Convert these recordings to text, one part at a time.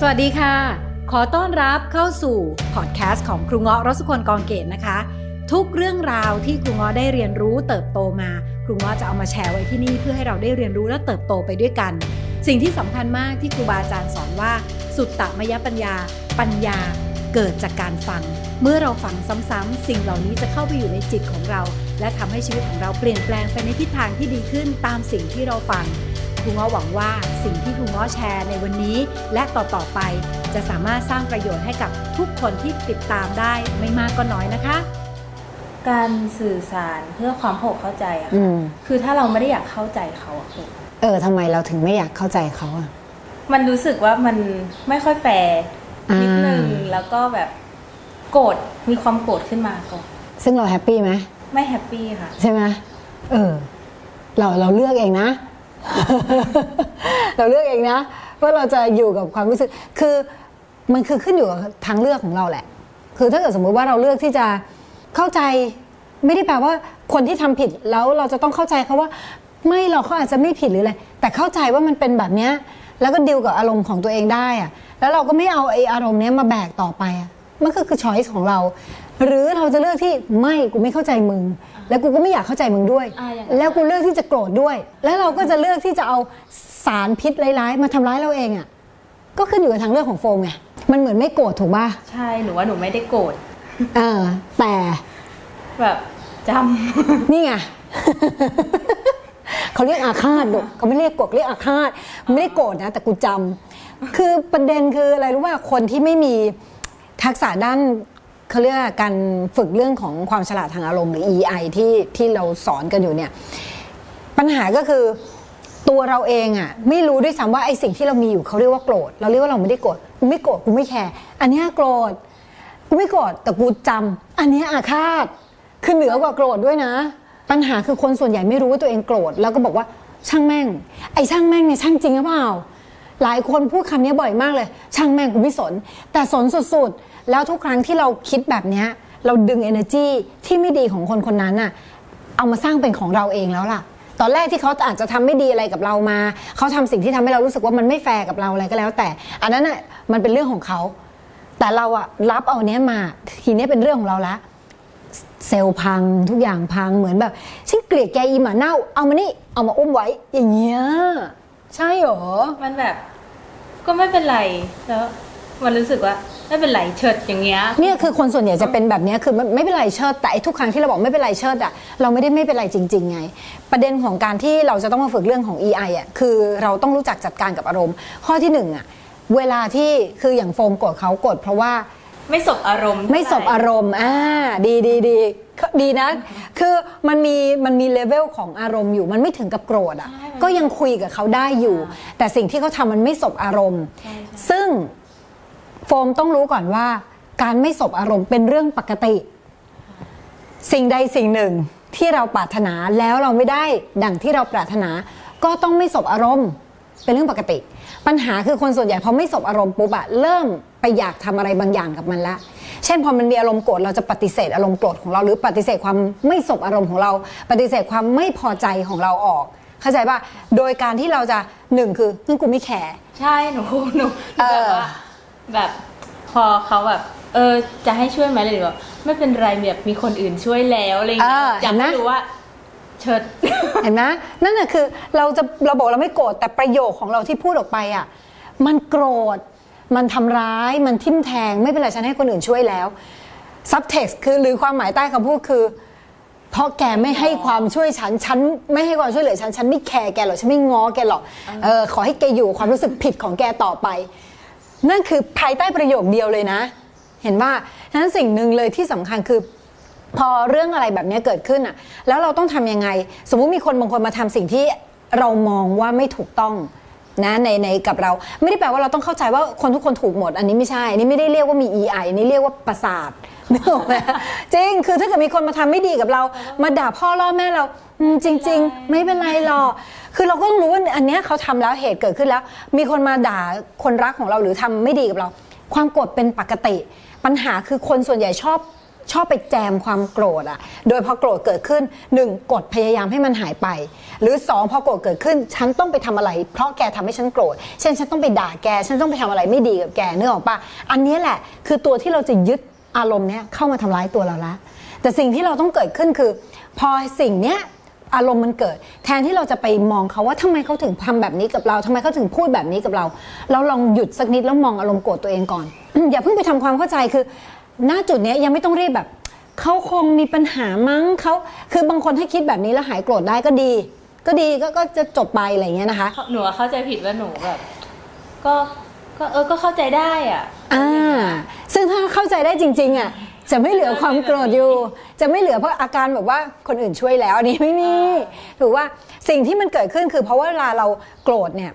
สวัสดีค่ะ ขอต้อนรับเข้าสู่พอดแคสต์ของครูเงาะรสุคนกองเกตนะคะ ทุกเรื่องราวที่ครูเงาะได้เรียนรู้เติบโตมา ครูเงาะจะเอามาแชร์ไว้ที่นี่เพื่อให้เราได้เรียนรู้และเติบโตไปด้วยกัน สิ่งที่สำคัญมากที่ครูบาอาจารย์สอนว่า สุตตมยปัญญา ปัญญาเกิดจากการฟัง เมื่อเราฟังซ้ำๆสิ่งเหล่านี้จะเข้าไปอยู่ในจิตของเรา และทำให้ชีวิตของเราเปลี่ยนแปลงไปในทิศทางที่ดีขึ้นตามสิ่งที่เราฟัง ครูเงาะหวังว่าสิ่งที่ครูเงาะแชร์ในวันนี้ และต่อๆไปจะสามารถสร้างประโยชน์ให้กับทุกคนที่ติดตามได้ไม่มากก็น้อยนะคะ การสื่อสารเพื่อความเข้าอกเข้าใจอะอืมค่ะ คือถ้าเราไม่ได้อยากเข้าใจเขาอะคือเออทำไมเราถึงไม่อยากเข้าใจเขาอะมันรู้สึกว่ามันไม่ค่อยแฟร์อ่านินิดนึงแล้วก็แบบโกรธมีความโกรธขึ้นมาก่อนซึ่งเรา happy ไหม ไม่ happy ค่ะ ใช่ไหมเออ เราเราเลือกเองนะ เราเลือกเองนะว่าเราจะอยู่กับความรู้สึก คือมันคือขึ้นอยู่กับทางเลือกของเราแหละ คือถ้าเกิดสมมุติว่าเราเลือกที่จะเข้าใจไม่ได้แปลว่าคนที่ทำผิดแล้วเราจะต้องเข้าใจเขาว่า ไม่เราเขาอาจจะไม่ผิดหรืออะไรแต่เข้าใจว่ามันเป็นแบบเนี้ยแล้วก็ดิวกับอารมณ์ของตัวเองได้อะแล้วเราก็ไม่เอาไอ้อารมณ์เนี้ยมาแบกต่อไปอะมันก็คือช้อยส์ของเรา หรือเราจะเลือกที่ไม่กูไม่เข้าใจมึง แล้วกูก็ไม่อยากเข้าใจมึงด้วย อ่าอย่างนั้น แล้วกูเลือกที่จะโกรธด้วย แล้วเราก็จะเลือกที่จะเอาสารพิษร้ายๆมาทำร้ายเราเองอะ่ะก็ขึ้นอยู่กับทางเลือกของโฟมไงมันเหมือนไม่โกรธถูกป่ะใช่หนูว่าหนูไม่ได้โกรธเออแต่แบบจนี่ไง เขาเรียกอาฆาตลูกเขาไม่เรียกโกรธเรียกอาฆาตไม่ได้โกรธนะแต่กูจำคือประเด็นคืออะไรรู้ว่าคนที่ไม่มีทักษะด้าน เขาเรียกการฝึกเรื่องของความฉลาดทางอารมณ์หรือ EI ที่ที่เราสอนกันอยู่เนี่ยปัญหาก็คือตัวเราเองอะไม่รู้ด้วยซ้ำว่าไอ้สิ่งที่เรามีอยู่เขาเรียกว่าโกรธเราเรียกว่าเราไม่ได้โกรธกูไม่โกรธกูไม่แคร์อันนี้โกรธกูไม่โกรธแต่กูจำอันนี้อาฆาตคือเหนือกว่าโกรธด้วยนะ ปัญหาคือคนส่วนใหญ่ไม่รู้ว่าตัวเองโกรธแล้วก็บอกว่าช่างแม่ง ไอ้ช่างแม่งเนี่ยช่างจริงหรือเปล่าหลายคนพูดคำนี้บ่อยมากเลย ช่างแม่งกูไม่สน แต่สนสุดๆ แล้วทุกครั้งที่เราคิดแบบนี้เราดึง energy ที่ไม่ดีของคนคนนั้นน่ะเอามาสร้างเป็นของเราเองแล้วล่ะ ตอนแรกที่เขาอาจจะทำไม่ดีอะไรกับเรามา เขาทำสิ่งที่ทำให้เรารู้สึกว่ามันไม่แฟร์กับเราอะไรก็แล้ว แต่ อันนั้นน่ะมันเป็นเรื่องของเขา แต่เราอะรับเอาเนี้ยมาทีนี้เป็นเรื่องของเราละเซลล์พังทุกอย่างพังเหมือนแบบฉันเกลียดแกอีหมาเน่า เอามานี่เอามาอุ้มไว้อย่างเงี้ยใช่หรอมันแบบ ก็ไม่เป็นไรแล้ว มันรู้สึกว่าไม่เป็นไรเฉิดอย่างเงี้ยเนี่ยคือคนส่วนใหญ่จะเป็นแบบเนี้ยคือมันไม่เป็นไรเชิดแต่ไอ้ทุกครั้งที่เราบอกไม่เป็นไรเชิดอะเราไม่ได้ไม่เป็นไรจริง ๆ ไง ประเด็นของการที่เราจะต้องมาฝึกเรื่องของ EI อะคือเราต้องรู้จักจัดการกับอารมณ์ ข้อที่หนึ่งอะเวลาที่คืออย่างโฟมโกรธเขาโกรธเพราะว่าไม่สบอารมณ์ ไม่สบอารมณ์อ่าดีดีดีดีนะ คือมันมีมันมีเลเวลของอารมณ์อยู่ มันไม่ถึงกับโกรธอะ ก็ยังคุยกับเขาได้อยู่ แต่สิ่งที่เขาทำมันไม่สบอารมณ์ ซึ่ง โฟมต้องรู้ก่อนว่า การไม่สบอารมณ์เป็นเรื่องปกติ สิ่งใดสิ่งหนึ่งที่เราปรารถนาแล้วเราไม่ได้ดังที่เราปรารถนา ก็ต้องไม่สบอารมณ์เป็นเรื่องปกติ ปัญหาคือคนส่วนใหญ่พอไม่สบอารมณ์ปุ๊บอะเริ่มไปอยากทำอะไรบางอย่างกับมันละ เช่นพอมันมีอารมณ์โกรธเราจะปฏิเสธอารมณ์โกรธของเรา หรือปฏิเสธความไม่สบอารมณ์ของเรา ปฏิเสธความไม่พอใจของเราออก เข้าใจป่ะโดยการที่เราจะหนึ่งคือเฮ้ยกูไม่แคร์ใช่หนูหนูเอแบบอว่า แบบพอเขาแบบ เออจะให้ช่วยไหมเลยหรือว่าไม่เป็นไรแบบมีคนอื่นช่วยแล้วอะไรอย่างเงี้ยเอออยากเห็นไหม ให้รู้ว่าเฉิด เห็นไหมนั่นน่ะคือเราจะเราบอกเราไม่โกรธแต่ประโยคของเราที่พูดออกไปอะมันโกรธ มันทำร้ายมันทิ่มแทงไม่เป็นไรฉันให้คนอื่นช่วยแล้ว subtext คือหรือความหมายใต้คำพูดคือ เพราะแกไม่ให้ความช่วยฉันฉันไม่ให้ความช่วยเหลือฉันฉันไม่แคร์แกหรอกฉันไม่ง้อแกหรอกเออขอให้แกอยู่ความรู้สึกผิดของแกต่อไป นั่นคือภายใต้ประโยคเดียวเลยนะ เห็นว่าฉะนั้นสิ่งหนึ่งเลยที่สำคัญคือ พอเรื่องอะไรแบบนี้เกิดขึ้นอะ แล้วเราต้องทำยังไง สมมุติมีคนบางคนมาทำสิ่งที่เรามองว่าไม่ถูกต้องนะในในกับเราไม่ได้แปลว่าเราต้องเข้าใจว่าคนทุกคนถูกหมด อันนี้ไม่ใช่อันนี้ไม่ได้เรียกว่ามี EI อันนี้เรียกว่าประสาท นึกออกไหมจริงคือถ้าเกิดมีคนมาทำไม่ดีกับเรา มาด่าพ่อล่อแม่เราจริง ๆ ไม่เป็นไรหรอกคือเราก็ต้องรู้ว่าอันนี้เขาทำแล้วเหตุเกิดขึ้นแล้ว มีคนมาด่าคนรักของเราหรือทำไม่ดีกับเรา ความโกรธเป็นปกติ ปัญหาคือคนส่วนใหญ่ชอบชอบไปแจมความโกรธอะโดยพอโกรธเกิดขึ้นหนึ่งกดพยายามให้มันหายไป หรือสองพอโกรธเกิดขึ้น ฉันต้องไปทำอะไร เพราะแกทำให้ฉันโกรธ เช่นฉันต้องไปด่าแก ฉันต้องไปทำอะไรไม่ดีกับแกเนื้อออกปะอันนี้แหละ คือตัวที่เราจะยึด อารมณ์เนี้ยเข้ามาทำร้ายตัวเราละแต่สิ่งที่เราต้องเกิดขึ้นคือ พอสิ่งเนี้ยอารมณ์มันเกิด แทนที่เราจะไปมองเขาว่าทำไมเขาถึงทำแบบนี้กับเราทำไมเขาถึงพูดแบบนี้กับเรา เราลองหยุดสักนิดแล้วมองอารมณ์โกรธตัวเองก่อน อย่าเพิ่งไปทำความเข้าใจคือ หน้าจุดเนี้ยยังไม่ต้องรีบแบบเขาคงมีปัญหามั้งเขาคือบางคนถ้าคิดแบบนี้แล้วหายโกรธได้ก็ดี ก็ดีก็ก็จะจบไปอะไรเงี้ยนะคะ หนูเข้าใจผิดว่าหนูแบบ ก็ก็เออก็เข้าใจได้อะ อ่าซึ่งถ้าเข้าใจได้จริงๆอะจะไม่เหลือความโกรธอยู่ จะไม่เหลือเพราะอาการแบบว่าคนอื่นช่วยแล้วอันนี้ไม่มีถือว่าสิ่งที่มันเกิดขึ้นคือ เพราะว่าเวลาเราโกรธเนี่ย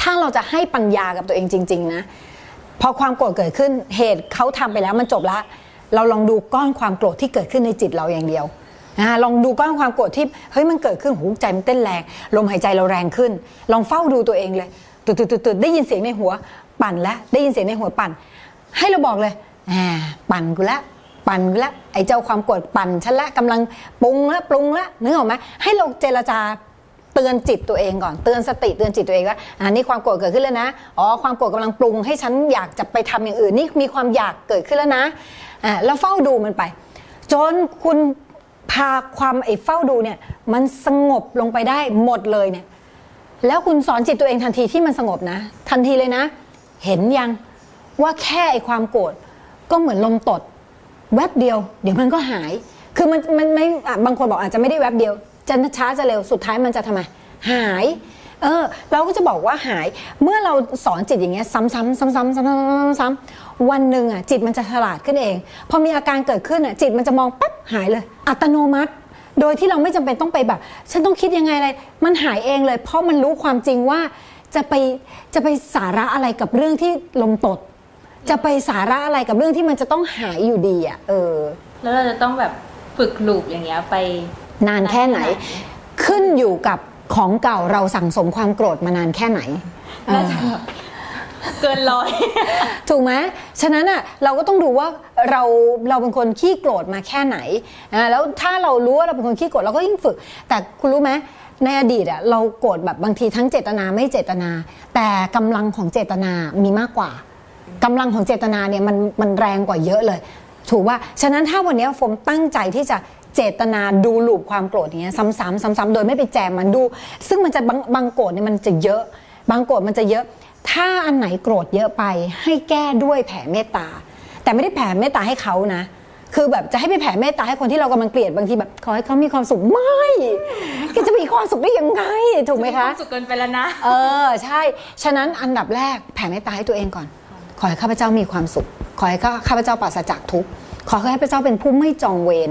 ถ้าเราจะให้ปัญญากับตัวเองจริง ๆ นะ พอความโกรธเกิดขึ้นเหตุเขาทำไปแล้วมันจบละเราลองดูก้อนความโกรธที่เกิดขึ้นในจิตเราอย่างเดียวนะลองดูก้อนความโกรธที่เฮ้ยมันเกิดขึ้นหูใจมันเต้นแรงลมหายใจเราแรงขึ้น ลองเฝ้าดูตัวเองเลยตุดตุดตุดได้ยินเสียงในหัว ปั่นแล้วได้ยินเสียงในหัวปั่น ให้เราบอกเลยอ่าปั่นกูละปั่นกูละไอ้เจ้าความโกรธปั่นฉันละกำลังปรุงละปรุงละนึกออกไหมให้เราเจรจาเตือนจิตตัวเองก่อนเตือนสติเตือนจิตตัวเองว่าอันนี้ความโกรธเกิดขึ้นแล้วนะอ๋อความโกรธกำลังปรุงให้ฉันอยากจะไปทำอย่างอื่นนี่มีความอยากเกิดขึ้นแล้วนะอ่าแล้วเฝ้าดูมันไป จนคุณพาความไอ้เฝ้าดูเนี่ยมันสงบลงไปได้หมดเลยเนี่ยแล้วคุณสอนจิตตัวเองทันทีที่มันสงบนะ ทันทีเลยนะ เห็นยังว่าแค่ไอความโกรธก็เหมือนลมตด แวบเดียว เดี๋ยวมันก็หาย คือมันมันไม่บางคนบอกอาจจะไม่ได้แวบเดียวจะช้าจะเร็วสุดท้ายมันจะทำไมหาย เออ เราก็จะบอกว่าหายเมื่อเราสอนจิตอย่างเงี้ยซ้ำๆซ้ำๆซ้ำๆซ้ำๆวันหนึ่งอะจิตมันจะฉลาดขึ้นเอง พอมีอาการเกิดขึ้นอะจิตมันจะมองปั๊บหายเลย อัตโนมัติ โดยที่เราไม่จำเป็นต้องไปแบบ ฉันต้องคิดยังไงอะไร มันหายเองเลย เพราะมันรู้ความจริงว่า จะไปจะไปสาระอะไรกับเรื่องที่ลมตด จะไปสาระอะไรกับเรื่องที่มันจะต้องหายอยู่ดีอะเออ แล้วเราจะต้องแบบฝึกลูปอย่างเงี้ยไป นานแค่ไหน ขึ้นอยู่กับของเก่าเราสั่งสมความโกรธมานานแค่ไหนน่าจะแบบเกินร้อย ถูกไหมฉะนั้นอะเราก็ต้องดูว่าเราเราเป็นคนขี้โกรธมาแค่ไหนอ่าแล้วถ้าเรารู้ว่าเราเป็นคนขี้โกรธเราก็ยิ่งฝึก แต่คุณรู้ไหม ในอดีตอะเราโกรธแบบบางทีทั้งเจตนาไม่เจตนา แต่กำลังของเจตนามีมากกว่ากำลังของเจตนาเนี่ยมันมันแรงกว่าเยอะเลย ถูกว่าฉะนั้นถ้าวันนี้โฟมตั้งใจที่จะเจตนาดูลูปความโกรธเงี้ยซ้ำๆซ้ำๆโดยไม่ไปแจมมันดู ซึ่งมันจะบางบางโกรธเนี่ยมันจะเยอะ บางโกรธมันจะเยอะ ถ้าอันไหนโกรธเยอะไปให้แก้ด้วยแผ่เมตตา แต่ไม่ได้แผ่เมตตาให้เขานะ คือแบบจะให้ไปแผ่เมตตาให้คนที่เรากำลังเกลียดบางทีแบบขอให้เขามีความสุขไม่แกจะมีความสุขได้ยังไง ถูกไหมคะสุขเกินไปแล้วนะ เออใช่ ฉะนั้นอันดับแรกแผ่เมตตาให้ตัวเองก่อน ขอให้ข้าพเจ้ามีความสุข ขอให้ข้าพเจ้าปราศจากทุกข์ขอให้ข้าพเจ้าเป็นผู้ไม่จองเวร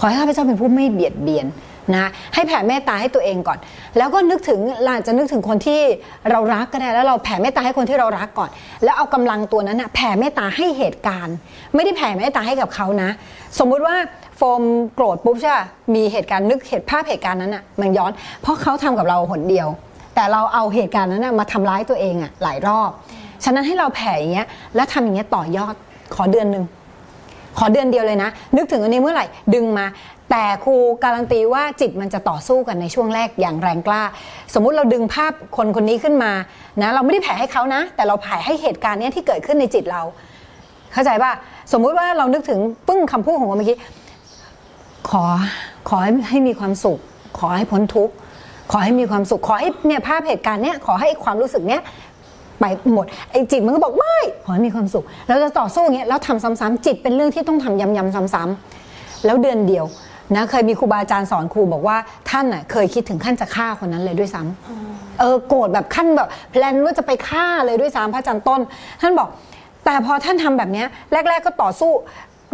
ขอให้ข้าพเจ้าเป็นผู้ไม่เบียดเบียน นะให้แผ่เมตตาให้ตัวเองก่อน แล้วก็นึกถึงเราอาจจะนึกถึงคนที่เรารักก็ได้แล้วเราแผ่เมตตาให้คนที่เรารักก่อน แล้วเอากำลังตัวนั้นนะแผ่เมตตาให้เหตุการณ์ ไม่ได้แผ่เมตตาให้กับเขานะ สมมุติว่าโฟมโกรธปุ๊บใช่มีเหตุการณ์นึกเหตุภาพเหตุการณ์นั้นอะมันย้อน เพราะเขาทำกับเราหนเดียว แต่เราเอาเหตุการณ์นั้นนะมาทำร้ายตัวเองอะหลายรอบ ฉะนั้นให้เราแผ่อย่างเงี้ยแล้วทำอย่างเงี้ยต่อยอดขอเดือนหนึ่งขอเดือนเดียวเลยนะ นึกถึงอันนี้เมื่อไหร่ดึงมา แต่ครูการันตีว่าจิตมันจะต่อสู้กันในช่วงแรกอย่างแรงกล้า สมมุติเราดึงภาพคนคนนี้ขึ้นมานะเราไม่ได้แผ่ให้เขานะ แต่เราแผ่ให้เหตุการณ์นี้ที่เกิดขึ้นในจิตเรา เข้าใจป่ะสมมุติว่าเรานึกถึงปึ้งคำพูดของเมื่อกี้ขอขอให้ให้มีความสุข ขอให้พ้นทุกข์ขอให้มีความสุขขอให้เนี่ยภาพเหตุการณ์เนี้ยขอให้ความรู้สึกเนี้ยไปหมดไอ้จิตมันก็บอกไม่ขอให้มีความสุข เราจะต่อสู้อย่างเงี้ยแล้วทำซ้ำๆจิตเป็นเรื่องที่ต้องทำย้ำๆซ้ำๆแล้วเดือนเดียว นะเคยมีครูบาอาจารย์สอนครูบอกว่าท่านน่ะเคยคิดถึงขั้นจะฆ่าคนนั้นเลยด้วยซ้ำเออโกรธแบบขั้นแบบแพลนว่าจะไปฆ่าเลยด้วยซ้ำพระอาจารย์ต้น ท่านบอก แต่พอท่านทำแบบเนี้ยแรก ๆ ก็ต่อสู้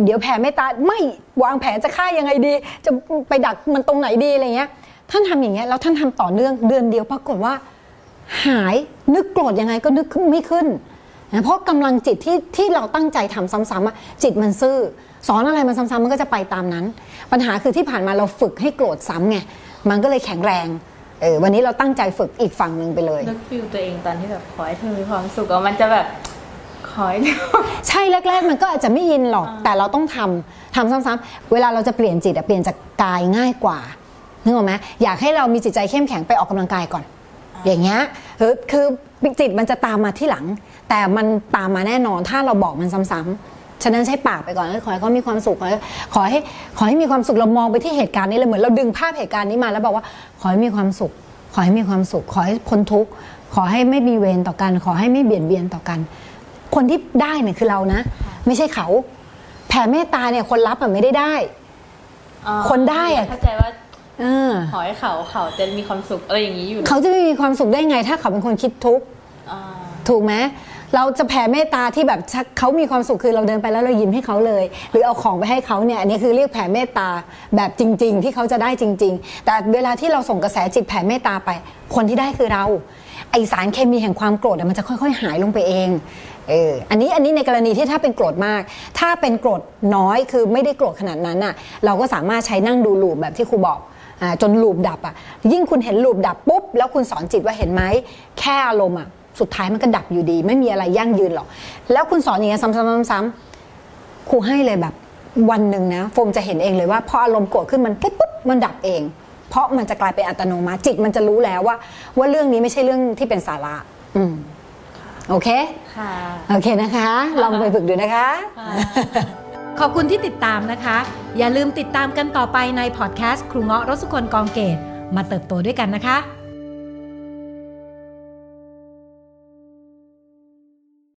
เดี๋ยวแผ่เมตตาไม่วางแผนจะฆ่ายังไงดี จะไปดักมันตรงไหนดีอะไรเงี้ย ท่านทำอย่างเงี้ยแล้วท่านทำต่อเนื่องเดือนเดียวปรากฏว่า หายนึกโกรธยังไงก็นึกขึ้นไม่ขึ้นนะเพราะกำลังจิตที่ที่เราตั้งใจทำซ้ำๆอะจิตมันซื่อ สอนอะไรมันซ้ำๆมันก็จะไปตามนั้น ปัญหาคือที่ผ่านมาเราฝึกให้โกรธซ้ำไงมันก็เลยแข็งแรงเออวันนี้เราตั้งใจฝึกอีกฝั่งหนึ่งไปเลยนึกฟิลตัวเองตอนที่แบบขอให้เธอมีความสุขอะมันจะแบบขอให้ใช่แรกๆ มันก็อาจจะไม่อินหรอกแต่เราต้องทำทำซ้ำๆเวลาเราจะเปลี่ยนจิตอะเปลี่ยนจากกายง่ายกว่านึกออกไหมอยากให้เรามีจิตใจเข้มแข็งไปออกกำลังกายก่อน อย่างเงี้ยเออคือจิตมันจะตามมาที่หลัง แต่มันตามมาแน่นอนถ้าเราบอกมันซ้ำๆ ฉะนั้นใช้ปากไปก่อนเออขอให้เขามีความสุขขอให้ขอให้ขอให้มีความสุขเรามองไปที่เหตุการณ์นี้เลยเหมือนเราดึงภาพเหตุการณ์นี้มาแล้วบอกว่าขอให้มีความสุข ขอให้มีความสุข ขอให้พ้นทุกข์ขอให้ไม่มีเวรต่อกัน ขอให้ไม่เบียดเบียนต่อกัน คนที่ได้เนี่ยคือเรานะ ไม่ใช่เขา แผ่เมตตาเนี่ยคนรับอะไม่ได้ได้อ๋อคนได้อะเข้าใจว่าเออขอให้เขาเขาจะมีความสุขอะไรอย่างนี้อยู่นะเขาจะไม่มีความสุขได้ไง ถ้าเขาเป็นคนคิดทุกข์อ่าถูกไหม เราจะแผ่เมตตาที่แบบเขามีความสุขคือเราเดินไปแล้วเรายิ้มให้เขาเลย หรือเอาของไปให้เขาเนี่ยอันนี้คือเรียกแผ่เมตตาแบบจริง ๆ ที่เขาจะได้จริง ๆ แต่เวลาที่เราส่งกระแสจิตแผ่เมตตาไป คนที่ได้คือเราไอสารเคมีแห่งความโกรธมันจะค่อย ๆ หายลงไปเองเอออันนี้อันนี้ในกรณีที่ถ้าเป็นโกรธมาก ถ้าเป็นโกรธน้อยคือไม่ได้โกรธขนาดนั้นน่ะเราก็สามารถใช้นั่งดูลูปแบบที่ครูบอกจนลูปดับอะยิ่งคุณเห็นลูปดับปุ๊บแล้วคุณสอนจิตว่าเห็นไหมแค่อารมณ์อะ สุดท้ายมันก็ดับอยู่ดี ไม่มีอะไรยั่งยืนหรอก แล้วคุณสอนอย่างเงี้ยซ้ำๆๆๆครูให้เลยแบบวันหนึ่งนะโฟมจะเห็นเองเลยว่าพออารมณ์โกรธขึ้นมันปุ๊บปุ๊บมันดับเอง เพราะมันจะกลายเป็นอัตโนมัติจิตมันจะรู้แล้วว่า ว่าเรื่องนี้ไม่ใช่เรื่องที่เป็นสาระ อืมโอเคค่ะโอเคนะคะ ลองไปฝึกดูนะคะ ขอบคุณที่ติดตามนะคะ อย่าลืมติดตามกันต่อไปในพอดแคสต์ครูเงาะรสุคนกองเกตมาเติบโตด้วยกันนะคะ